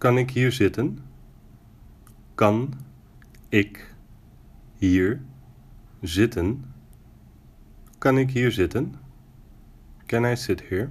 Kan ik hier zitten? Kan ik hier zitten? Kan ik hier zitten? Can I sit here?